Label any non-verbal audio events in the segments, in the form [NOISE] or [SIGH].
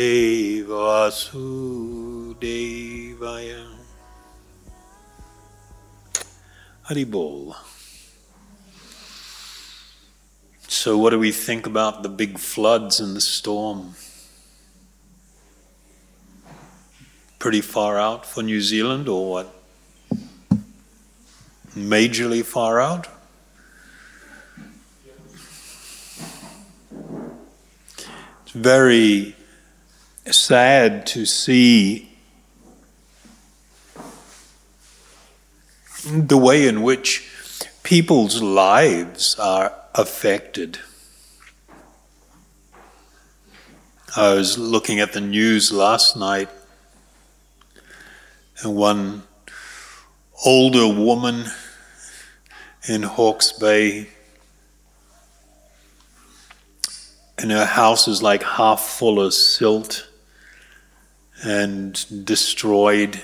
Vasudevaya. Haribol. So, what do we think about the big floods and the storm? Pretty far out for New Zealand, or what? Majorly far out? It's very sad to see the way in which people's lives are affected. I was looking at the news last night, and one older woman in Hawke's Bay, and her house is like half full of silt and destroyed.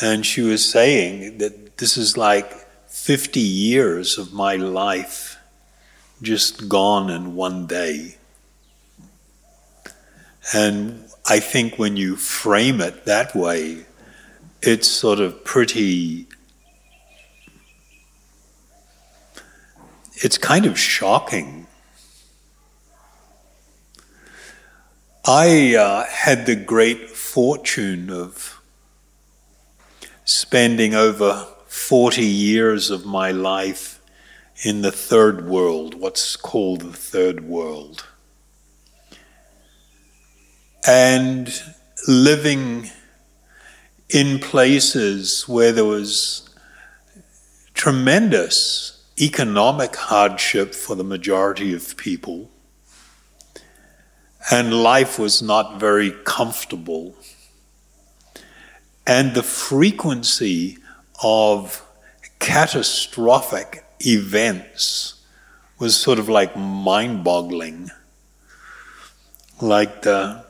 And she was saying that this is like 50 years of my life just gone in one day. And I think when you frame it that way, it's sort of pretty. It's kind of shocking. I uh, had the great fortune of spending over 40 years of my life in the third world, what's called the third world. And living in places where there was tremendous economic hardship for the majority of people, and life was not very comfortable. And the frequency of catastrophic events was sort of like mind boggling. Like the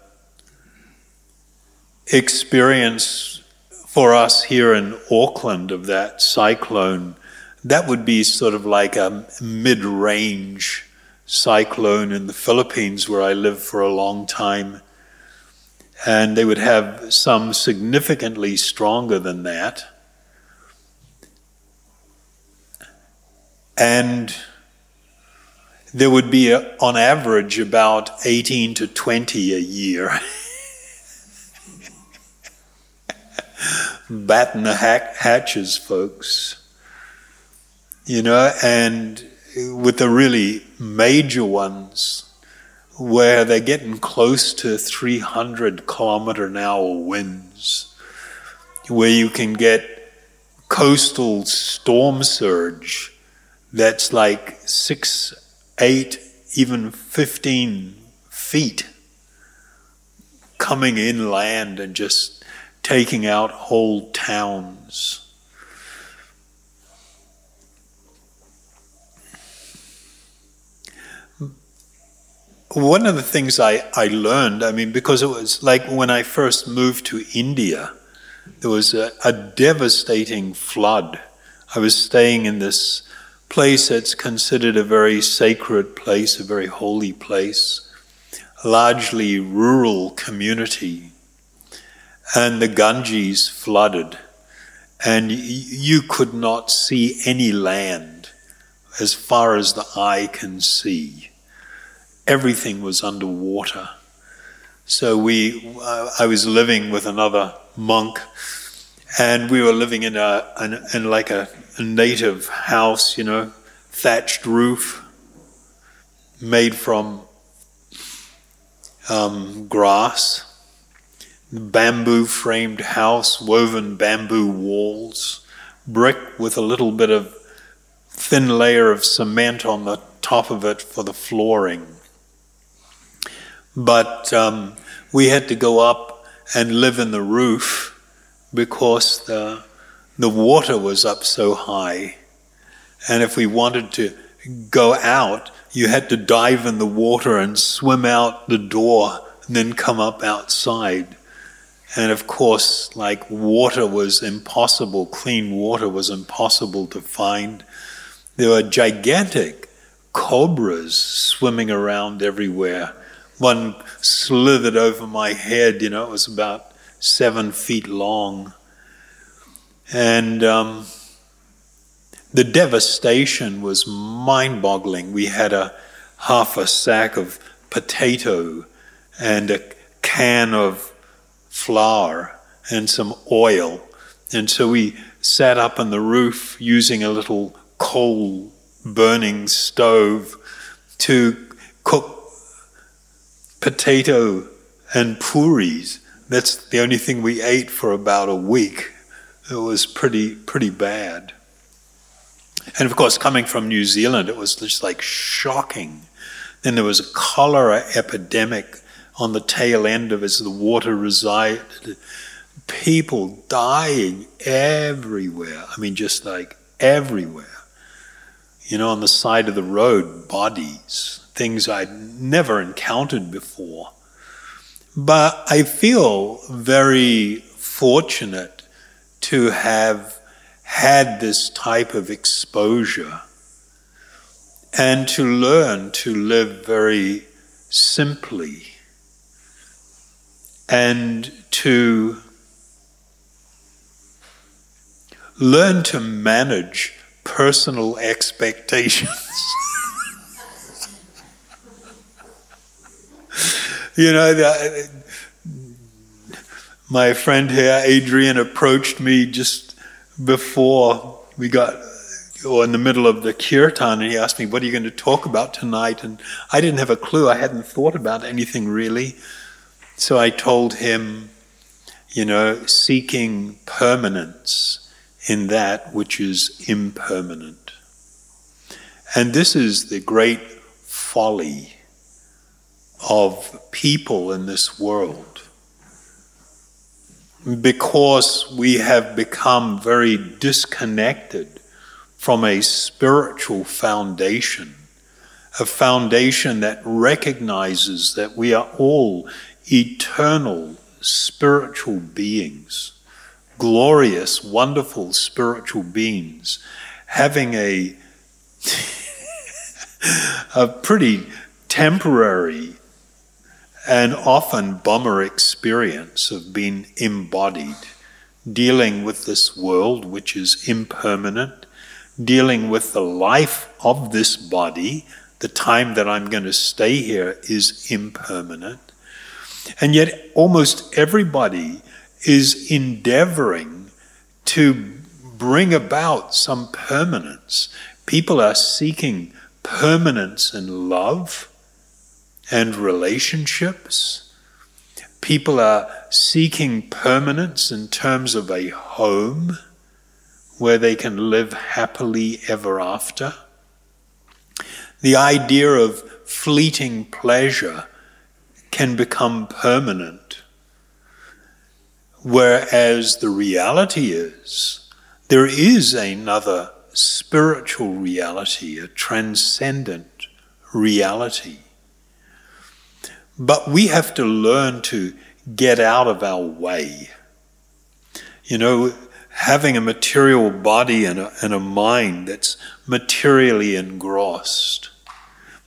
experience for us here in Auckland of that cyclone, that would be sort of like a mid range cyclone in the Philippines where I lived for a long time. And they would have some significantly stronger than that. And there would be, a, on average, about 18 to 20 a year. [LAUGHS] Batten the hatches, folks. You know, and with the really major ones, where they're getting close to 300 kilometer an hour winds, where you can get coastal storm surge that's like six, eight, even 15 feet coming inland and just taking out whole towns. One of the things I, I learned, I mean, because it was like when I first moved to India, there was a, a devastating flood. I was staying in this place that's considered a very sacred place, a very holy place, a largely rural community. And the Ganges flooded, and you could not see any land as far as the eye can see. Everything was underwater. So we, uh, I was living with another monk, and we were living in a, in, in like a a native house, you know, thatched roof made from um, grass, bamboo framed house, woven bamboo walls, brick with a little bit of thin layer of cement on the top of it for the flooring. But um, we had to go up and live in the roof because the the water was up so high. And if we wanted to go out, you had to dive in the water and swim out the door and then come up outside. And of course, like water was impossible, clean water was impossible to find. There were gigantic cobras swimming around everywhere one slithered over my head. You know, it was about seven feet long. And um, the devastation was mind boggling. We had a half a sack of potato and a can of flour and some oil. And so we sat up on the roof using a little coal burning stove to cook potato and puris. That's the only thing we ate for about a week. It was pretty pretty bad. And of course, coming from New Zealand, it was just like shocking. Then there was a cholera epidemic on the tail end of it as the water resided. People dying everywhere. I mean, just like everywhere. You know, on the side of the road, bodies, things I'd never encountered before. But I feel very fortunate to have had this type of exposure and to learn to live very simply and to learn to manage personal expectations. [LAUGHS] you know, the, my friend here, Adrian, approached me just before we got, or in the middle of the kirtan, and he asked me, What are you going to talk about tonight? And I didn't have a clue. I hadn't thought about anything really. So I told him, you know, seeking permanence in that which is impermanent. And this is the great folly of people in this world. Because we have become very disconnected from a spiritual foundation, a foundation that recognizes that we are all eternal spiritual beings, glorious, wonderful spiritual beings, having a, [LAUGHS] a pretty temporary and often bummer experience of being embodied, dealing with this world which is impermanent, dealing with the life of this body. The time that I'm going to stay here is impermanent. And yet, almost everybody is endeavoring to bring about some permanence. People are seeking permanence in love and relationships. People are seeking permanence in terms of a home where they can live happily ever after. The idea of fleeting pleasure can become permanent. Whereas the reality is, there is another spiritual reality, a transcendent reality. But we have to learn to get out of our way. You know, having a material body and a, and a mind that's materially engrossed.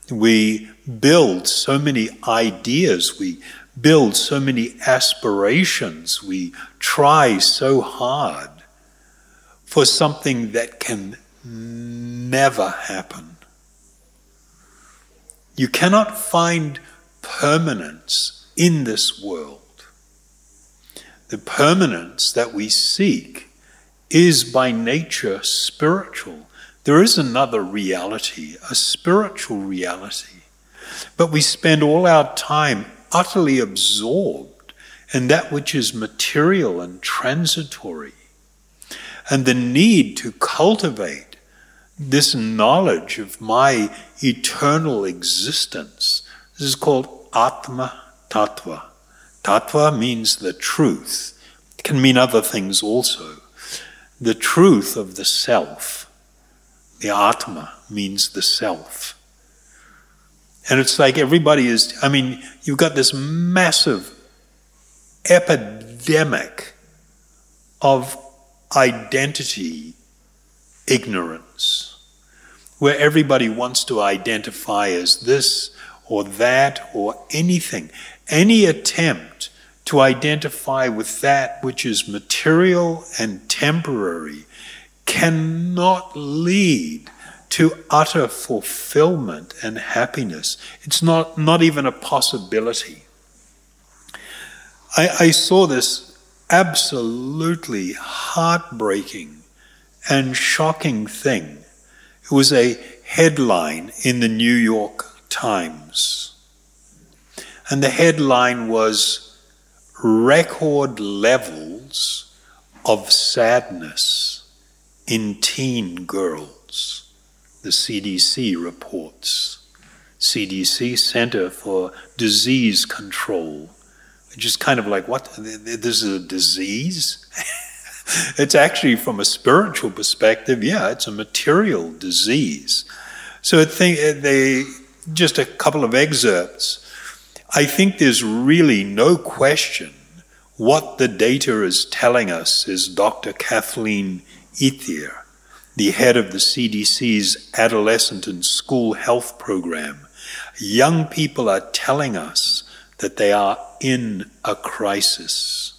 We build so many ideas, we build so many aspirations, we try so hard for something that can never happen. You cannot find permanence in this world. The permanence that we seek is by nature spiritual. There is another reality, a spiritual reality. But we spend all our time utterly absorbed in that which is material and transitory. And the need to cultivate this knowledge of my eternal existence. This is called Atma Tattva. Tattva means the truth. It can mean other things also. The truth of the self. The Atma means the self. And it's like everybody is, I mean, you've got this massive epidemic of identity ignorance, where everybody wants to identify as this or that or anything, any attempt to identify with that which is material and temporary cannot lead to utter fulfillment and happiness. It's not, not even a possibility. I, I saw this absolutely heartbreaking and shocking thing. It was a headline in the New York Times. And the headline was Record Levels of Sadness in Teen Girls, the CDC reports. CDC, Center for Disease Control. Just kind of like, what? This is a disease? [LAUGHS] it's actually, from a spiritual perspective, yeah, it's a material disease. So I think uh, they, just a couple of excerpts. I think there's really no question what the data is telling us is Dr. Kathleen Ethier, the head of the CDC's adolescent and school health program. Young people are telling us that they are in a crisis.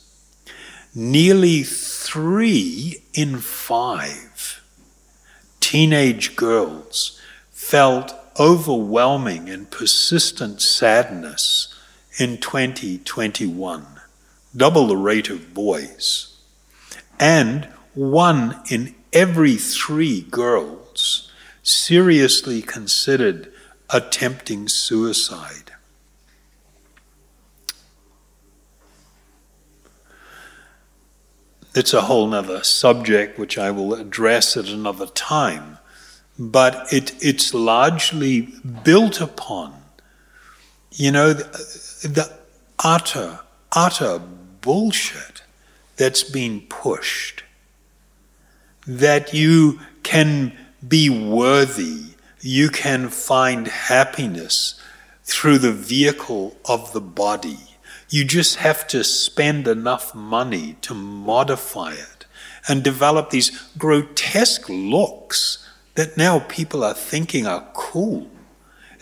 Nearly three in five teenage girls felt overwhelming and persistent sadness in 2021, double the rate of boys. And one in every three girls seriously considered attempting suicide. It's a whole other subject which I will address at another time but it, it's largely built upon, you know, the, the utter, utter bullshit that's been pushed. That you can be worthy, you can find happiness through the vehicle of the body. You just have to spend enough money to modify it and develop these grotesque looks that now people are thinking are cool.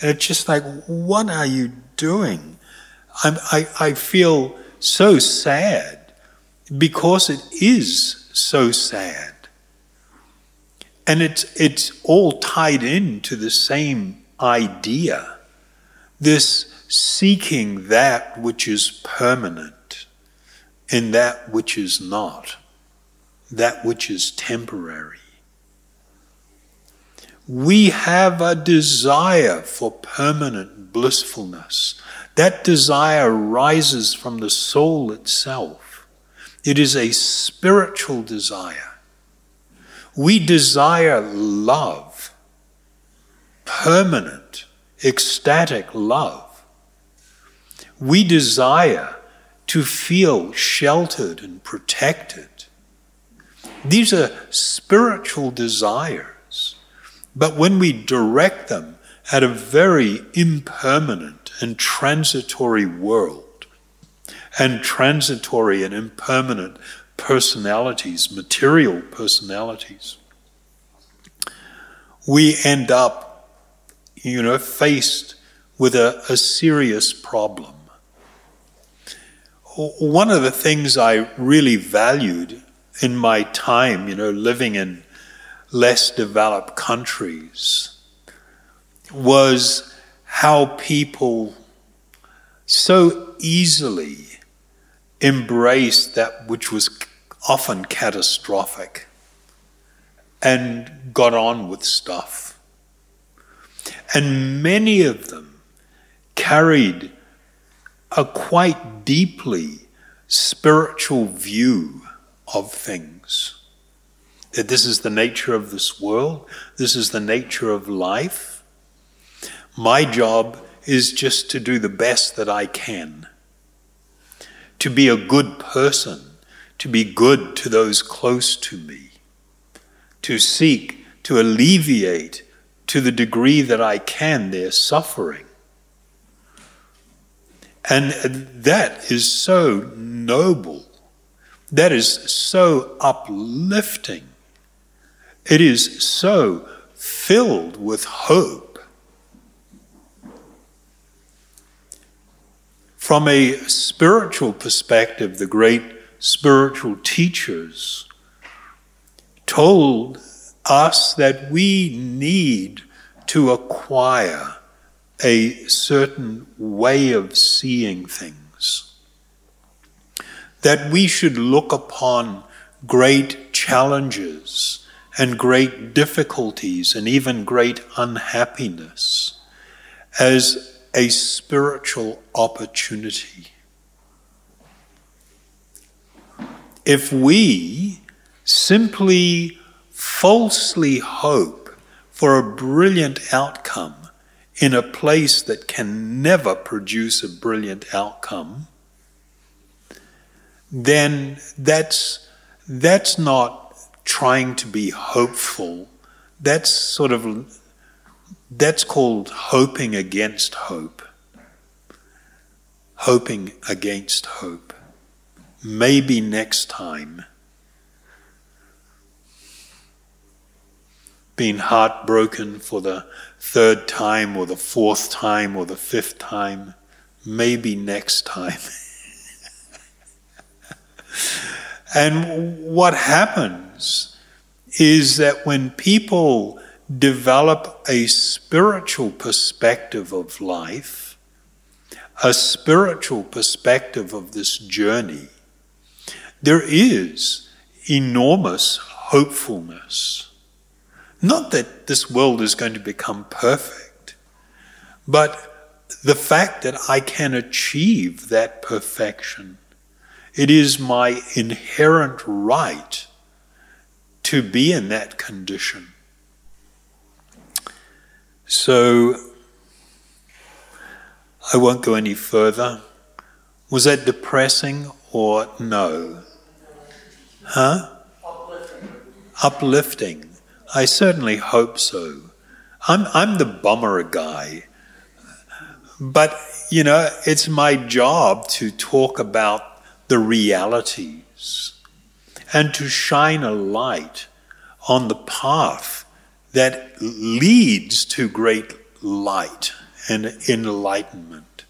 And it's just like, what are you doing? I'm, I, I feel so sad because it is so sad. And it's, it's all tied into the same idea this seeking that which is permanent in that which is not, that which is temporary. We have a desire for permanent blissfulness. That desire rises from the soul itself. It is a spiritual desire. We desire love, permanent, ecstatic love. We desire to feel sheltered and protected. These are spiritual desires. But when we direct them at a very impermanent and transitory world, and transitory and impermanent personalities, material personalities, we end up, you know, faced with a, a serious problem. One of the things I really valued in my time, you know, living in less developed countries was how people so easily embraced that which was often catastrophic and got on with stuff. And many of them carried a quite deeply spiritual view of things that this is the nature of this world, this is the nature of life. My job is just to do the best that I can, to be a good person, to be good to those close to me, to seek to alleviate to the degree that I can their suffering. And that is so noble. That is so uplifting. It is so filled with hope. from a spiritual perspective, the great spiritual teachers told us that we need to acquire a certain way of seeing things. That we should look upon great challenges and great difficulties and even great unhappiness as a spiritual opportunity. If we simply falsely hope for a brilliant outcome in a place that can never produce a brilliant outcome, then that's, that's not trying to be hopeful. That's sort of, that's called hoping against hope. Hoping against hope. Maybe next time. Being heartbroken for the third time or the fourth time or the fifth time, maybe next time. [LAUGHS] and what happens is that when people develop a spiritual perspective of life, a spiritual perspective of this journey, there is enormous hopefulness. Not that this world is going to become perfect, but the fact that I can achieve that perfection. It is my inherent right to be in that condition. So, I won't go any further. Was that depressing or no? Huh? Uplifting. Uplifting. I certainly hope so. I'm, I'm the bummer guy. But, you know, it's my job to talk about the realities and to shine a light on the path that leads to great light and enlightenment.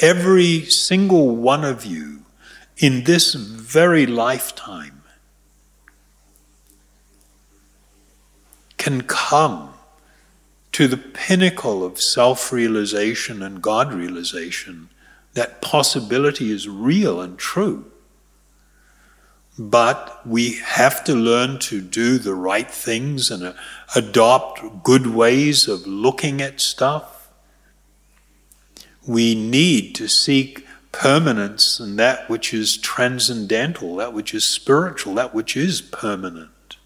Every single one of you in this very lifetime can come to the pinnacle of self realization and God realization, that possibility is real and true. But we have to learn to do the right things and uh, adopt good ways of looking at stuff. We need to seek permanence and that which is transcendental, that which is spiritual, that which is permanent.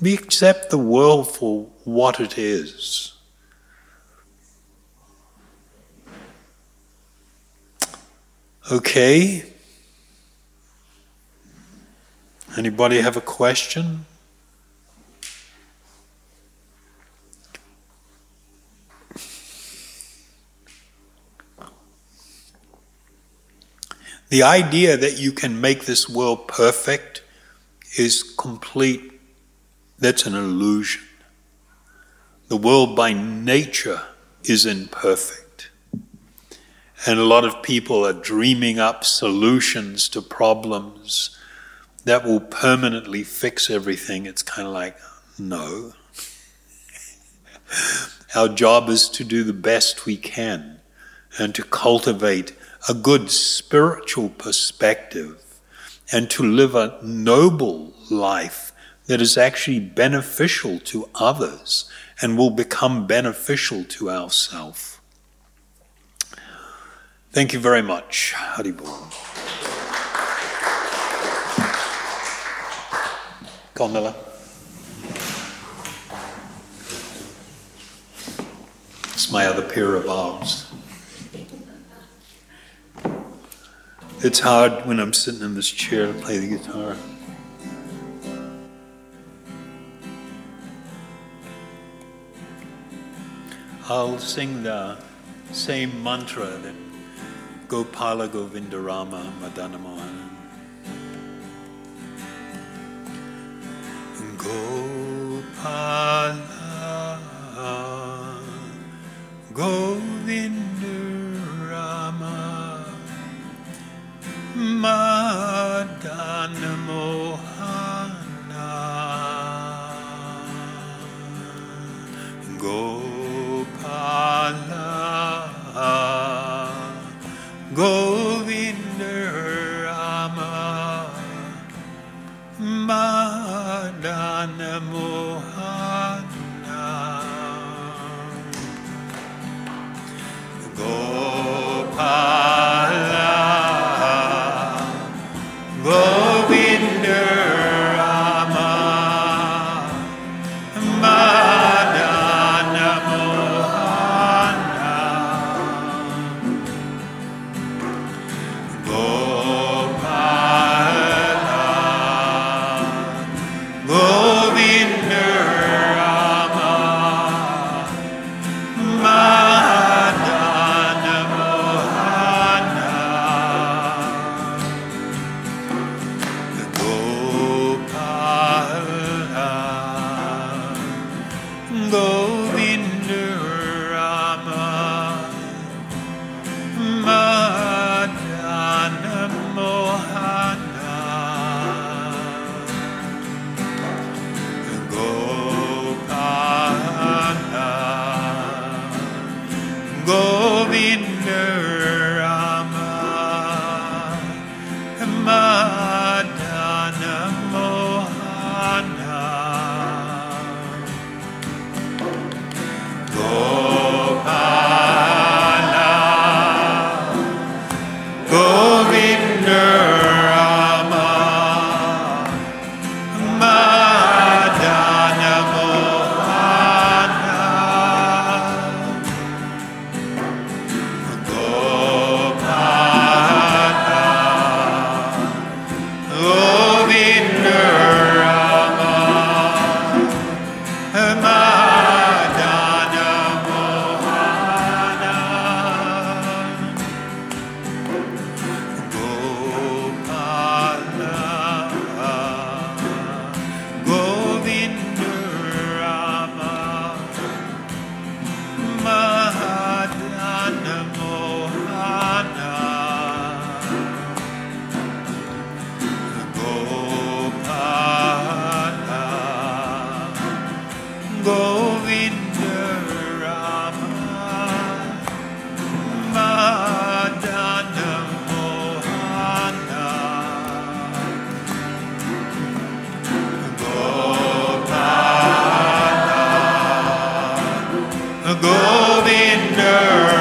We accept the world for what it is. Okay. Anybody have a question? The idea that you can make this world perfect is complete that's an illusion. The world by nature is imperfect. And a lot of people are dreaming up solutions to problems that will permanently fix everything. It's kind of like, no. [LAUGHS] Our job is to do the best we can and to cultivate a good spiritual perspective and to live a noble life that is actually beneficial to others and will become beneficial to ourselves. Thank you very much. Haribol. Carmela. It's my other pair of arms. It's hard when I'm sitting in this chair to play the guitar. I'll sing the same mantra that Gopala Govindarama Madana Mohan. Gopala Govinda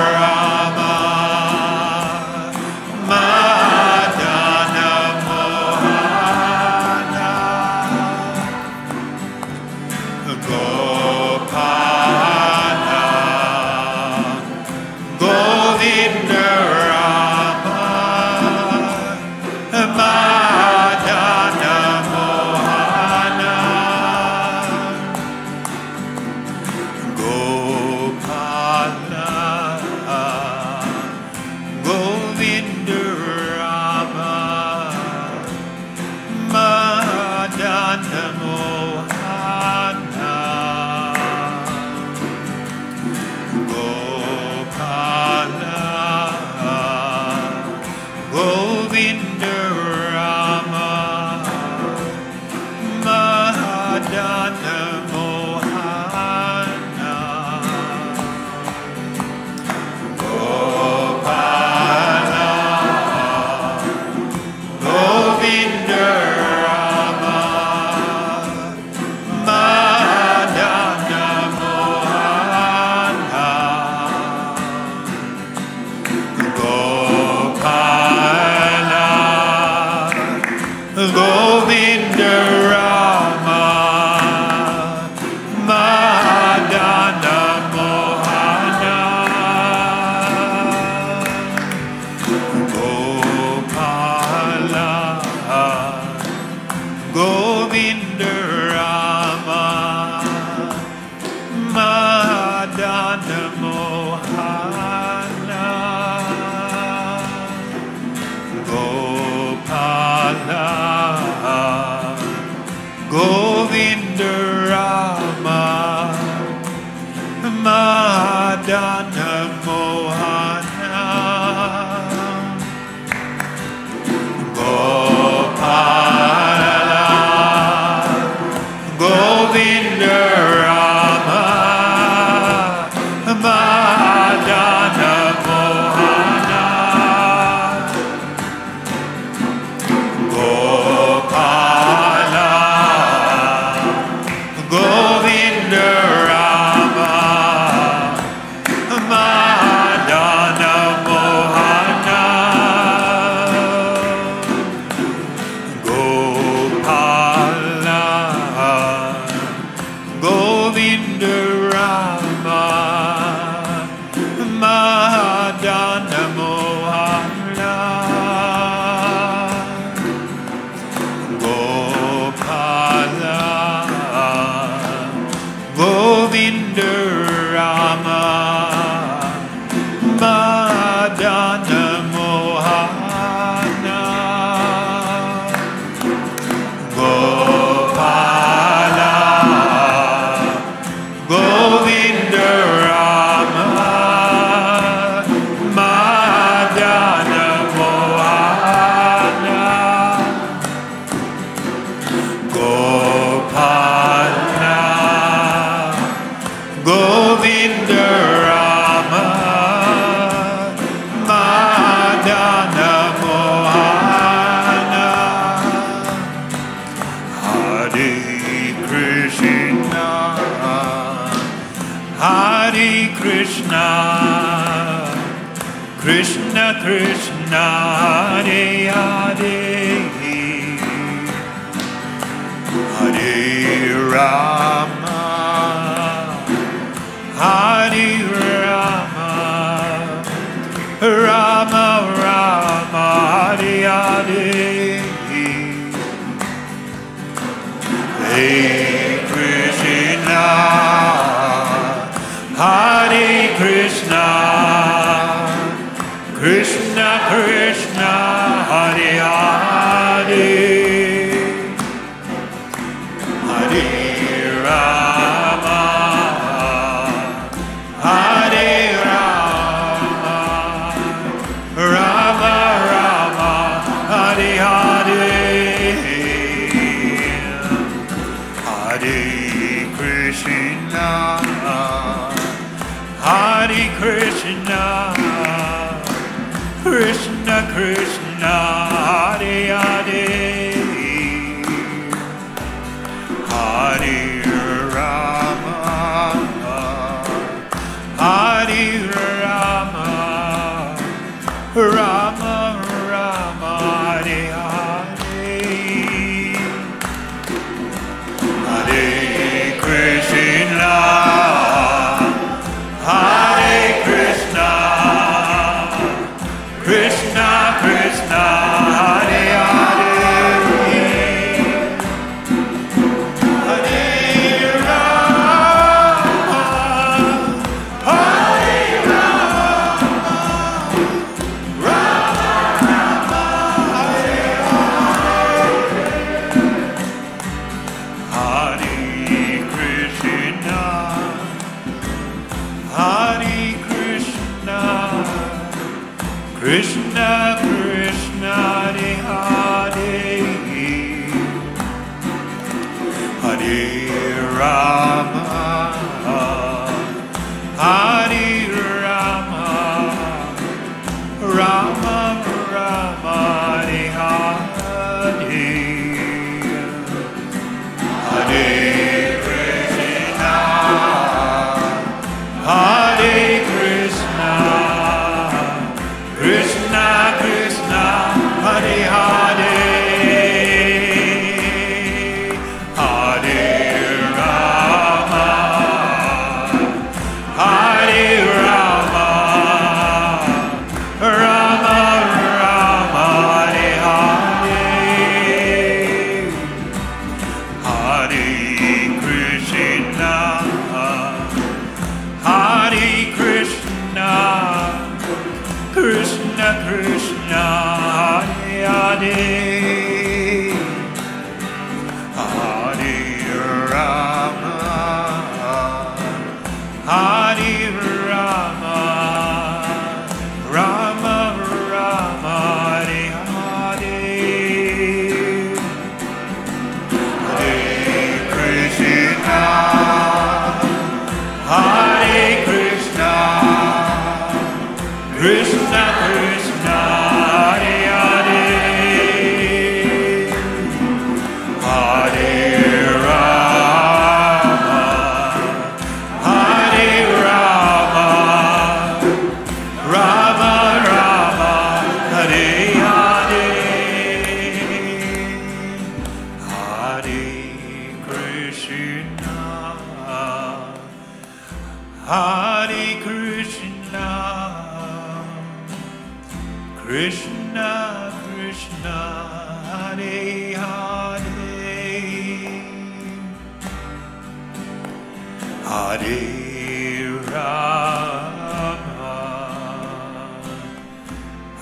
Rama.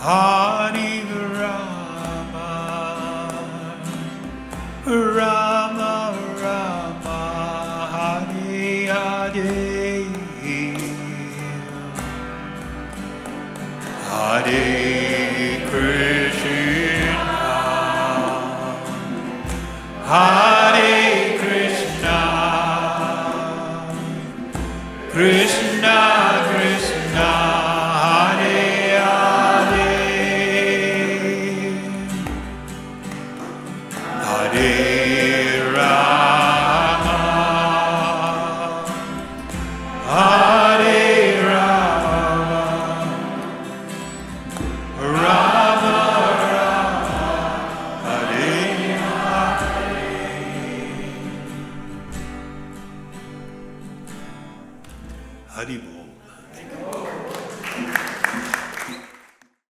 Hare Rama, Rama Rama, Hare Hare, Hare Krishna, Hare.